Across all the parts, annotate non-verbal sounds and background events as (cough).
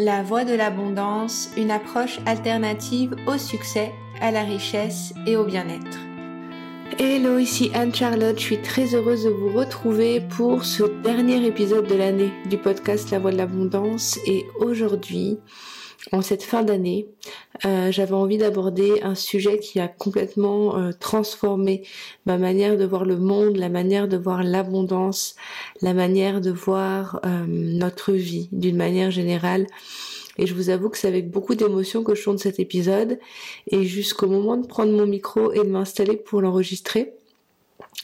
La voie de l'abondance, une approche alternative au succès, à la richesse et au bien-être. Hello, ici Anne-Charlotte, je suis très heureuse de vous retrouver pour ce dernier épisode de l'année du podcast La voie de l'abondance et aujourd'hui, en cette fin d'année, euh, j'avais envie d'aborder un sujet qui a complètement euh, transformé ma manière de voir le monde, la manière de voir l'abondance, la manière de voir euh, notre vie d'une manière générale. Et je vous avoue que c'est avec beaucoup d'émotion que je tourne cet épisode. Et jusqu'au moment de prendre mon micro et de m'installer pour l'enregistrer,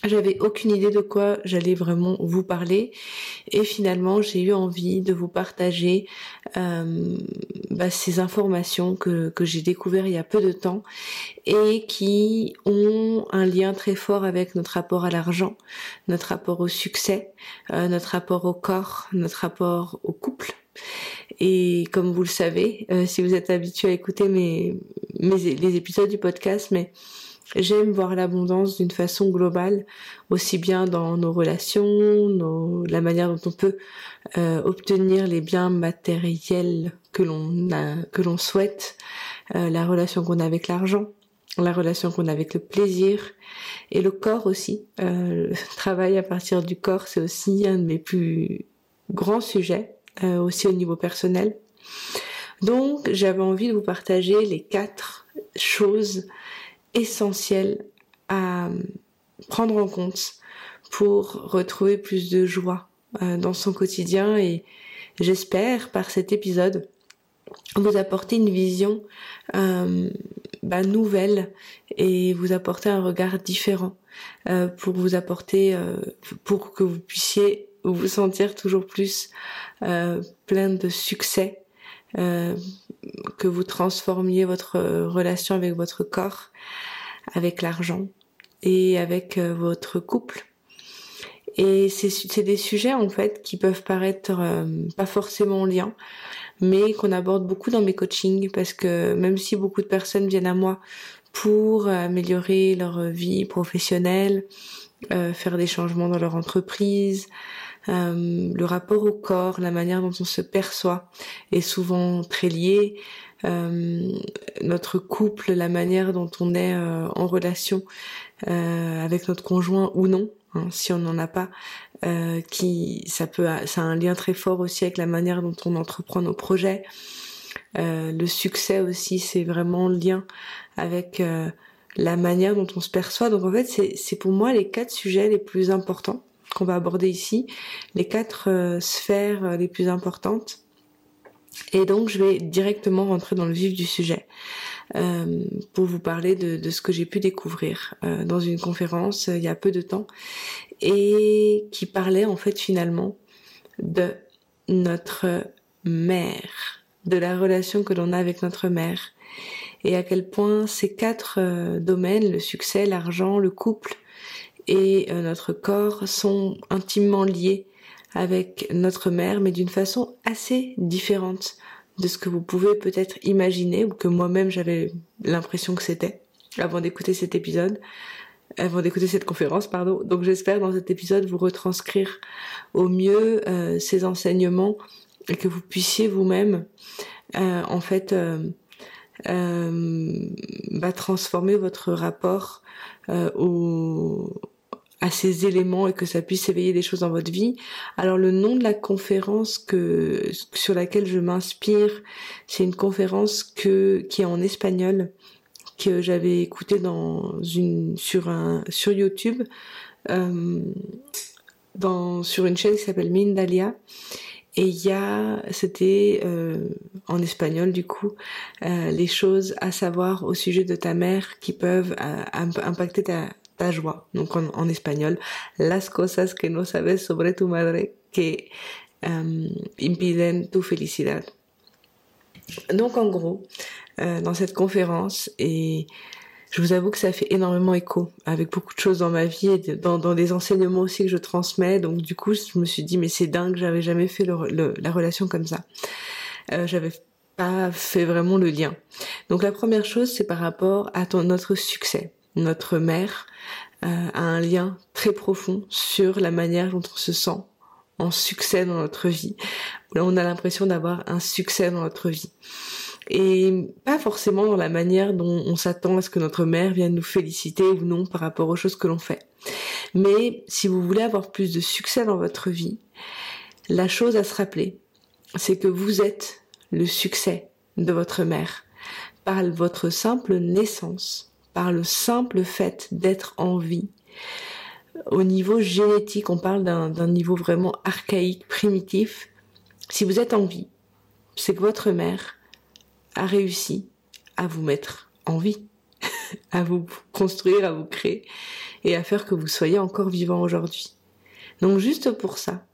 j'avais aucune idée de quoi j'allais vraiment vous parler et finalement j'ai eu envie de vous partager euh, bah, ces informations que, que j'ai découvert il y a peu de temps et qui ont un lien très fort avec notre rapport à l'argent, notre rapport au succès, euh, notre rapport au corps, notre rapport au couple. Et comme vous le savez, euh, si vous êtes habitué à écouter mes, mes les épisodes du podcast, mais J'aime voir l'abondance d'une façon globale, aussi bien dans nos relations, nos, la manière dont on peut euh, obtenir les biens matériels que l'on a, que l'on souhaite, euh, la relation qu'on a avec l'argent, la relation qu'on a avec le plaisir et le corps aussi. Euh, le travail à partir du corps, c'est aussi un de mes plus grands sujets, euh, aussi au niveau personnel. Donc, j'avais envie de vous partager les quatre choses essentiel à prendre en compte pour retrouver plus de joie euh, dans son quotidien. Et j'espère par cet épisode vous apporter une vision euh, bah, nouvelle et vous apporter un regard différent euh, pour vous apporter pour que vous puissiez vous sentir toujours plus plein de succès que vous transformiez votre relation avec votre corps, avec l'argent et avec euh, votre couple. Et c'est des sujets en fait qui peuvent paraître euh, pas forcément en lien, mais qu'on aborde beaucoup dans mes coachings parce que même si beaucoup de personnes viennent à moi pour améliorer leur vie professionnelle, euh, faire des changements dans leur entreprise, euh, le rapport au corps, la manière dont on se perçoit est souvent très lié. Euh, notre couple, la manière dont on est euh, en relation avec notre conjoint ou non, hein, si on n'en a pas, qui ça peut, ça a un lien très fort aussi avec la manière dont on entreprend nos projets. le succès aussi, c'est vraiment le lien avec la manière dont on se perçoit. Donc en fait, c'est pour moi les quatre sujets les plus importants qu'on va aborder ici, les quatre euh, sphères euh, les plus importantes. Et donc je vais directement rentrer dans le vif du sujet euh, pour vous parler de, de ce que j'ai pu découvrir dans une conférence il y a peu de temps et qui parlait en fait finalement de notre mère, de la relation que l'on a avec notre mère et à quel point ces quatre domaines, le succès, l'argent, le couple et euh, notre corps sont intimement liés avec notre mère, mais d'une façon assez différente de ce que vous pouvez peut-être imaginer ou que moi-même j'avais l'impression que c'était avant d'écouter cet épisode, avant d'écouter cette conférence, pardon. Donc j'espère dans cet épisode vous retranscrire au mieux euh, ces enseignements et que vous puissiez vous-même euh, en fait euh, bah, transformer votre rapport au, à ces éléments et que ça puisse éveiller des choses dans votre vie. Alors le nom de la conférence que sur laquelle je m'inspire, c'est une conférence que qui est en espagnol que j'avais écouté dans une sur un sur YouTube euh, dans sur une chaîne qui s'appelle Mindalia et il y a c'était euh, en espagnol du coup euh, les choses à savoir au sujet de ta mère qui peuvent impacter ta ta joie. Donc en, espagnol, las cosas que no sabes sobre tu madre que euh, impiden tu felicidad. Donc en gros, euh, dans cette conférence, et je vous avoue que ça fait énormément écho avec beaucoup de choses dans ma vie et dans, dans des enseignements aussi que je transmets. Donc du coup, je me suis dit mais c'est dingue, j'avais jamais fait la relation comme ça. Euh, j'avais pas fait vraiment le lien. Donc la première chose, c'est par rapport à notre succès notre mère euh, a un lien très profond sur la manière dont on se sent en succès dans notre vie. Là, on a l'impression d'avoir un succès dans notre vie. Et pas forcément dans la manière dont on s'attend à ce que notre mère vienne nous féliciter ou non par rapport aux choses que l'on fait. Mais si vous voulez avoir plus de succès dans votre vie, la chose à se rappeler, c'est que vous êtes le succès de votre mère par votre simple naissance, par le simple fait d'être en vie. Au niveau génétique, on parle d'un niveau vraiment archaïque, primitif. Si vous êtes en vie, c'est que votre mère a réussi à vous mettre en vie, (laughs) à vous construire, à vous créer et à faire que vous soyez encore vivant aujourd'hui. Donc juste pour ça,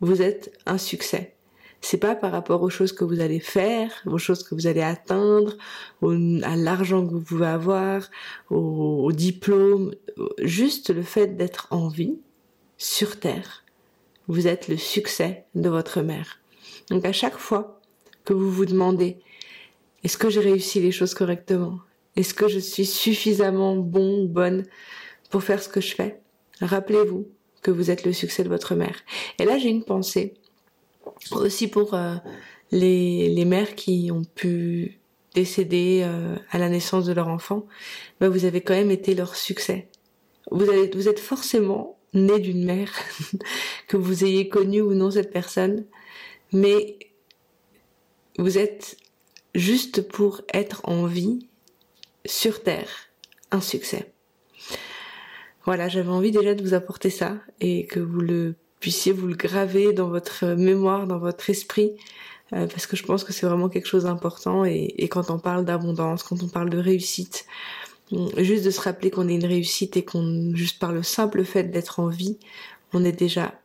vous êtes un succès c'est pas par rapport aux choses que vous allez faire, aux choses que vous allez atteindre, à l'argent que vous pouvez avoir, au, au diplôme, juste le fait d'être en vie sur terre. Vous êtes le succès de votre mère. Donc à chaque fois que vous vous demandez est-ce que j'ai réussi les choses correctement? Est-ce que je suis suffisamment bon bonne pour faire ce que je fais? Rappelez-vous que vous êtes le succès de votre mère. Et là, j'ai une pensée aussi pour euh, les, les mères qui ont pu décéder euh, à la naissance de leur enfant, bah vous avez quand même été leur succès. Vous, vous êtes forcément né d'une mère, (laughs) que vous ayez connu ou non cette personne, mais vous êtes juste pour être en vie sur Terre un succès. Voilà, j'avais envie déjà de vous apporter ça et que vous le puissiez vous le graver dans votre mémoire, dans votre esprit, euh, parce que je pense que c'est vraiment quelque chose d'important. Et, et, quand on parle d'abondance, quand on parle de réussite, hum, juste de se rappeler qu'on est une réussite et qu'on, juste par le simple fait d'être en vie, on est déjà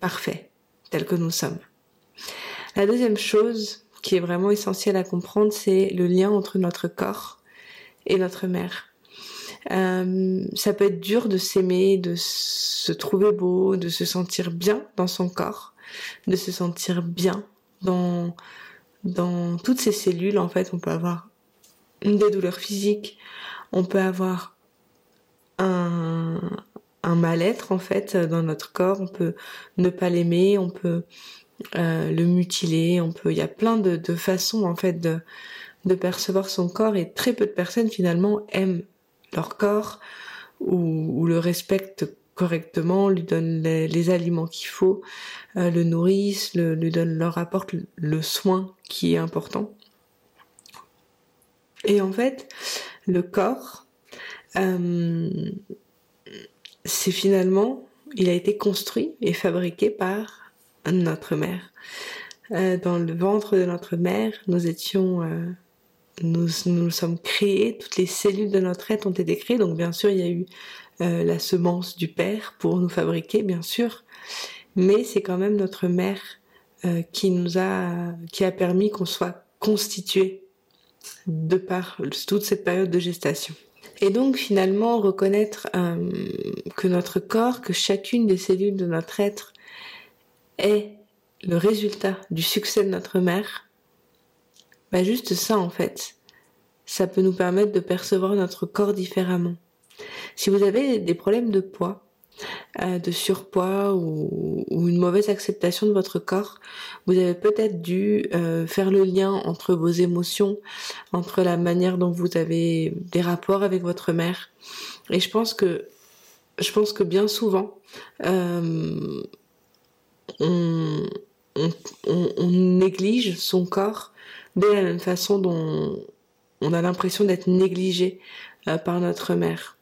parfait, tel que nous sommes. La deuxième chose qui est vraiment essentielle à comprendre, c'est le lien entre notre corps et notre mère. Euh, ça peut être dur de s'aimer, de se trouver beau, de se sentir bien dans son corps, de se sentir bien dans dans toutes ces cellules. En fait, on peut avoir des douleurs physiques, on peut avoir un, mal-être en fait dans notre corps, on peut ne pas l'aimer, on peut euh, le mutiler, on peut, il y a plein de, de façons en fait de, de percevoir son corps. Et très peu de personnes finalement aiment leur corps ou, le respectent correctement, lui donnent les, aliments qu'il faut, euh, le nourrissent, lui donnent, leur apportent le, soin qui est important. Et en fait, le corps, euh, c'est finalement, il a été construit et fabriqué par notre mère. Euh, dans le ventre de notre mère, nous étions nous nous sommes créés, toutes les cellules de notre être ont été créées. Donc bien sûr, il y a eu euh, la semence du père pour nous fabriquer, bien sûr, mais c'est quand même notre mère euh, qui nous a, qui a permis qu'on soit constitué de par toute cette période de gestation. Et donc finalement reconnaître euh, que notre corps, que chacune des cellules de notre être est le résultat du succès de notre mère, bah juste ça en fait. Ça peut nous permettre de percevoir notre corps différemment. Si vous avez des problèmes de poids, euh, de surpoids ou, une mauvaise acceptation de votre corps, vous avez peut-être dû euh, faire le lien entre vos émotions, entre la manière dont vous avez des rapports avec votre mère. Et je pense que je pense que bien souvent euh, on, on, on, néglige son corps de la même façon dont on a l'impression d'être négligé euh, par notre mère.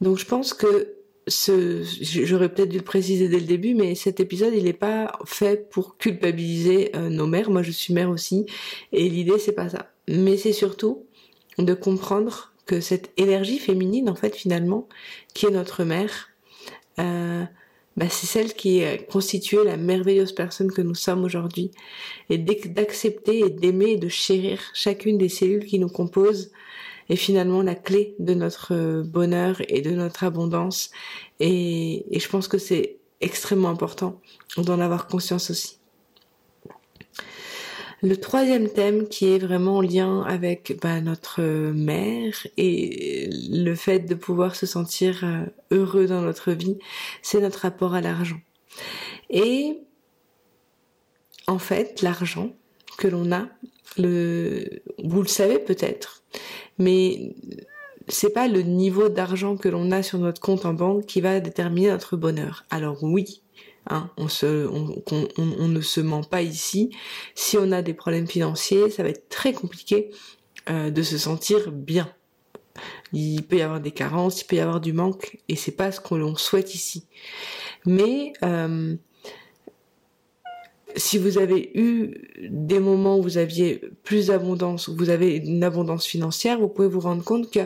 Donc je pense que ce, j'aurais peut-être dû le préciser dès le début, mais cet épisode, il n'est pas fait pour culpabiliser euh, nos mères. Moi, je suis mère aussi, et l'idée, c'est pas ça. Mais c'est surtout de comprendre que cette énergie féminine, en fait, finalement, qui est notre mère, euh, bah, c'est celle qui est constituée la merveilleuse personne que nous sommes aujourd'hui. Et d'accepter et d'aimer et de chérir chacune des cellules qui nous composent est finalement la clé de notre bonheur et de notre abondance. Et je pense que c'est extrêmement important d'en avoir conscience aussi. Le troisième thème qui est vraiment en lien avec bah, notre mère et le fait de pouvoir se sentir euh, heureux dans notre vie, c'est notre rapport à l'argent. Et en fait, l'argent que l'on a, vous le savez peut-être, mais c'est pas le niveau d'argent que l'on a sur notre compte en banque qui va déterminer notre bonheur. Alors oui, hein, on, ne se ment pas ici. Si on a des problèmes financiers, ça va être très compliqué euh, de se sentir bien. Il peut y avoir des carences, il peut y avoir du manque, et c'est pas ce qu'on souhaite ici. Mais euh, si vous avez eu des moments où vous aviez plus d'abondance, où vous avez une abondance financière, vous pouvez vous rendre compte que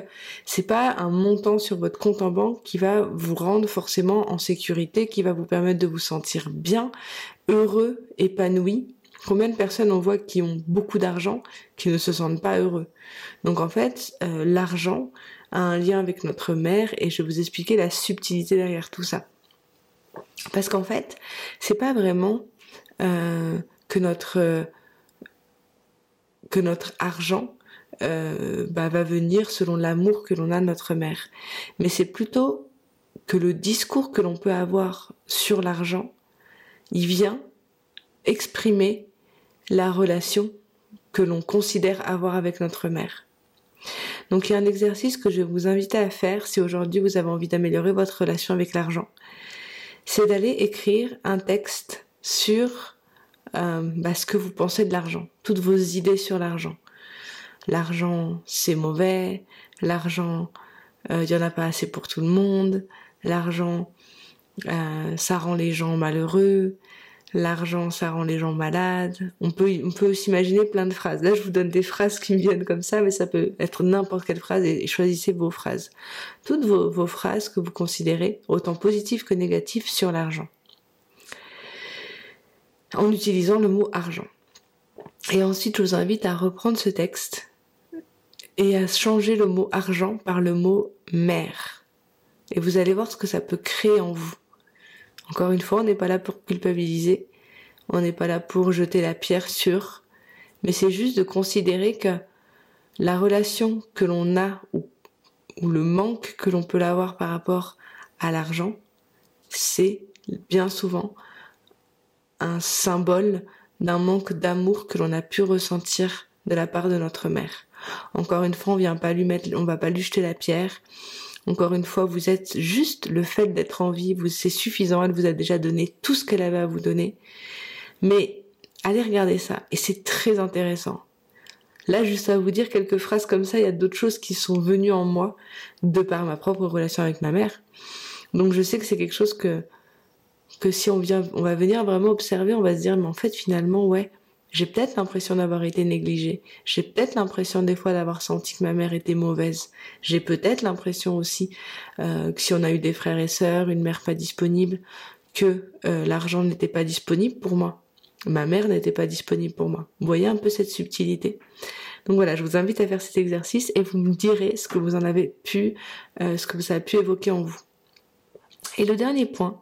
c'est pas un montant sur votre compte en banque qui va vous rendre forcément en sécurité, qui va vous permettre de vous sentir bien, heureux, épanoui. Combien de personnes on voit qui ont beaucoup d'argent qui ne se sentent pas heureux? Donc en fait, euh, l'argent a un lien avec notre mère et je vais vous expliquer la subtilité derrière tout ça. Parce qu'en fait, c'est pas vraiment euh, que notre que notre argent euh, bah, va venir selon l'amour que l'on a de notre mère. Mais c'est plutôt que le discours que l'on peut avoir sur l'argent, il vient exprimer la relation que l'on considère avoir avec notre mère. Donc il y a un exercice que je vais vous inviter à faire si aujourd'hui vous avez envie d'améliorer votre relation avec l'argent. C'est d'aller écrire un texte sur euh, bah, ce que vous pensez de l'argent, toutes vos idées sur l'argent. L'argent, c'est mauvais, l'argent, euh, il y en a pas assez pour tout le monde, l'argent, euh, ça rend les gens malheureux, l'argent, ça rend les gens malades. On peut, on peut s'imaginer plein de phrases. Là, je vous donne des phrases qui me viennent comme ça, mais ça peut être n'importe quelle phrase et choisissez vos phrases. Toutes vos phrases que vous considérez, autant positives que négatives, sur l'argent en utilisant le mot argent. Et ensuite, je vous invite à reprendre ce texte et à changer le mot argent par le mot mère. Et vous allez voir ce que ça peut créer en vous. Encore une fois, on n'est pas là pour culpabiliser, on n'est pas là pour jeter la pierre sur, mais c'est juste de considérer que la relation que l'on a ou, ou le manque que l'on peut avoir par rapport à l'argent, c'est bien souvent un symbole d'un manque d'amour que l'on a pu ressentir de la part de notre mère. Encore une fois, on vient pas lui mettre, on va pas lui jeter la pierre. Encore une fois, vous êtes juste le fait d'être en vie, vous c'est suffisant. Elle vous a déjà donné tout ce qu'elle avait à vous donner. Mais allez regarder ça et c'est très intéressant. Là, juste à vous dire quelques phrases comme ça, il y a d'autres choses qui sont venues en moi de par ma propre relation avec ma mère. Donc je sais que c'est quelque chose que que si on vient, on va venir vraiment observer, on va se dire, mais en fait, finalement, ouais, j'ai peut-être l'impression d'avoir été négligée. J'ai peut-être l'impression des fois d'avoir senti que ma mère était mauvaise. J'ai peut-être l'impression aussi euh, que si on a eu des frères et sœurs, une mère pas disponible, que euh, l'argent n'était pas disponible pour moi. Ma mère n'était pas disponible pour moi. Vous voyez un peu cette subtilité? Donc voilà, je vous invite à faire cet exercice et vous me direz ce que vous en avez pu, euh, ce que vous avez pu évoquer en vous. Et le dernier point,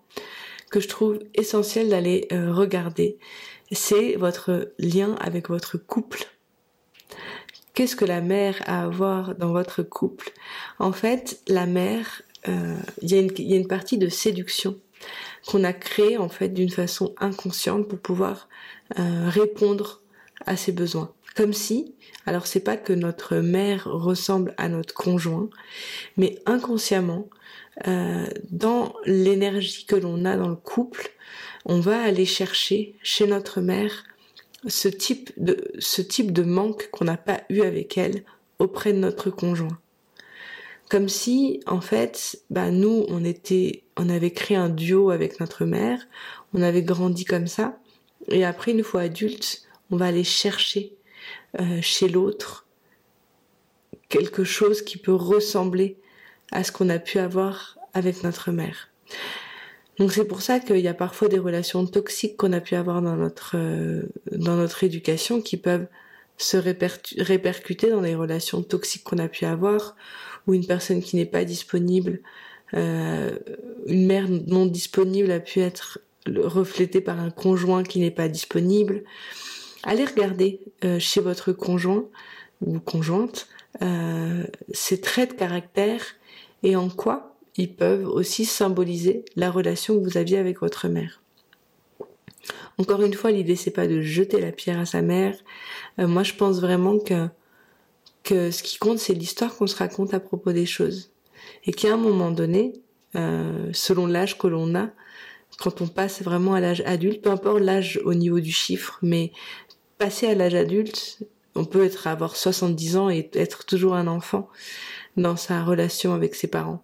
que je trouve essentiel d'aller euh, regarder, c'est votre lien avec votre couple. Qu'est-ce que la mère a à voir dans votre couple? En fait, la mère, euh, il y, a une partie de séduction qu'on a créée en fait d'une façon inconsciente pour pouvoir euh, répondre à ses besoins. Comme si, alors c'est pas que notre mère ressemble à notre conjoint, mais inconsciemment, euh, dans l'énergie que l'on a dans le couple, on va aller chercher chez notre mère ce type de, ce type de manque qu'on n'a pas eu avec elle auprès de notre conjoint. Comme si, en fait, bah, nous, on était, on avait créé un duo avec notre mère, on avait grandi comme ça, et après, une fois adulte, on va aller chercher euh, chez l'autre quelque chose qui peut ressembler à ce qu'on a pu avoir avec notre mère. Donc c'est pour ça qu'il y a parfois des relations toxiques qu'on a pu avoir dans notre euh, dans notre éducation qui peuvent se répercuter dans les relations toxiques qu'on a pu avoir, ou une personne qui n'est pas disponible, euh, une mère non disponible a pu être reflétée par un conjoint qui n'est pas disponible. Allez regarder euh, chez votre conjoint ou conjointe euh, ses traits de caractère et en quoi ils peuvent aussi symboliser la relation que vous aviez avec votre mère. Encore une fois, l'idée c'est pas de jeter la pierre à sa mère. Euh, moi, je pense vraiment que ce qui compte, c'est l'histoire qu'on se raconte à propos des choses, et qu'à un moment donné, euh, selon l'âge que l'on a, quand on passe vraiment à l'âge adulte, peu importe l'âge au niveau du chiffre, mais passer à l'âge adulte, on peut être avoir 70 ans et être toujours un enfant dans sa relation avec ses parents.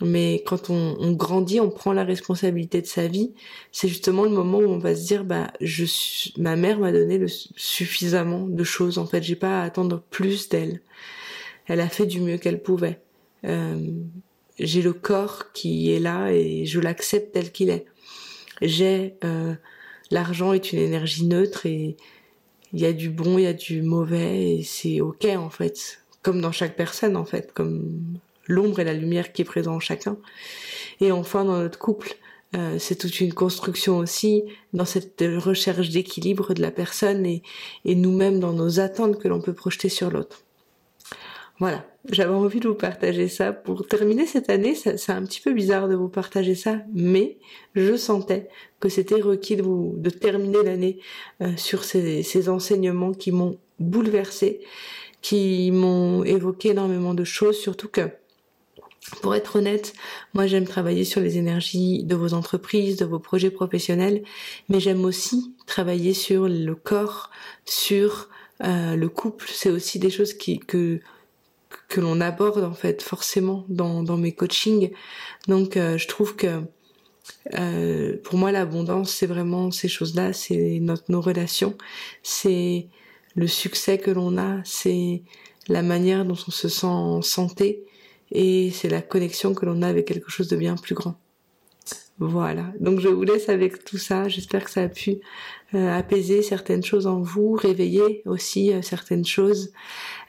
Mais quand on, grandit, on prend la responsabilité de sa vie. C'est justement le moment où on va se dire, bah, je ma mère m'a donné le, suffisamment de choses. En fait, j'ai pas à attendre plus d'elle. Elle a fait du mieux qu'elle pouvait. Euh, j'ai le corps qui est là et je l'accepte tel qu'il est. J'ai euh, l'argent est une énergie neutre et il y a du bon, il y a du mauvais et c'est ok en fait, comme dans chaque personne en fait, comme l'ombre et la lumière qui est présent en chacun. Et enfin dans notre couple, euh, c'est toute une construction aussi dans cette recherche d'équilibre de la personne et, et nous-mêmes dans nos attentes que l'on peut projeter sur l'autre. Voilà, j'avais envie de vous partager ça. Pour terminer cette année, c'est un petit peu bizarre de vous partager ça, mais je sentais que c'était requis de, terminer l'année euh, sur ces, enseignements qui m'ont bouleversé, qui m'ont évoqué énormément de choses, surtout que pour être honnête, moi j'aime travailler sur les énergies de vos entreprises, de vos projets professionnels, mais j'aime aussi travailler sur le corps, sur euh, le couple. C'est aussi des choses qui que que l'on aborde en fait forcément dans, dans mes coachings. Donc euh, je trouve que euh, pour moi l'abondance c'est vraiment ces choses-là, c'est notre nos relations, c'est le succès que l'on a, c'est la manière dont on se sent en santé et c'est la connexion que l'on a avec quelque chose de bien plus grand. Voilà, donc je vous laisse avec tout ça. J'espère que ça a pu euh, apaiser certaines choses en vous, réveiller aussi euh, certaines choses.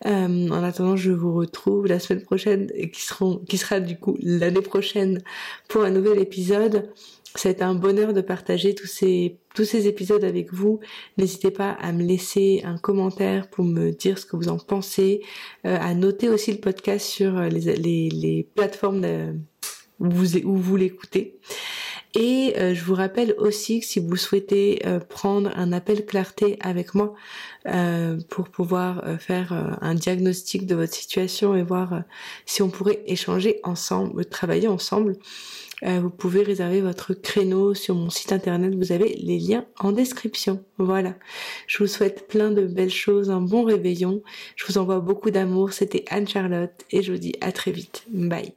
Euh, en attendant, je vous retrouve la semaine prochaine, qui, seront, qui sera du coup l'année prochaine pour un nouvel épisode. Ça a été un bonheur de partager tous ces, épisodes avec vous. N'hésitez pas à me laisser un commentaire pour me dire ce que vous en pensez, à noter aussi le podcast sur les, plateformes où vous l'écoutez. Et euh, je vous rappelle aussi que si vous souhaitez euh, prendre un appel clarté avec moi euh, pour pouvoir faire un diagnostic de votre situation et voir si on pourrait échanger ensemble, travailler ensemble, vous pouvez réserver votre créneau sur mon site internet. Vous avez les liens en description. Voilà. Je vous souhaite plein de belles choses, un bon réveillon. Je vous envoie beaucoup d'amour. C'était Anne-Charlotte et je vous dis à très vite. Bye.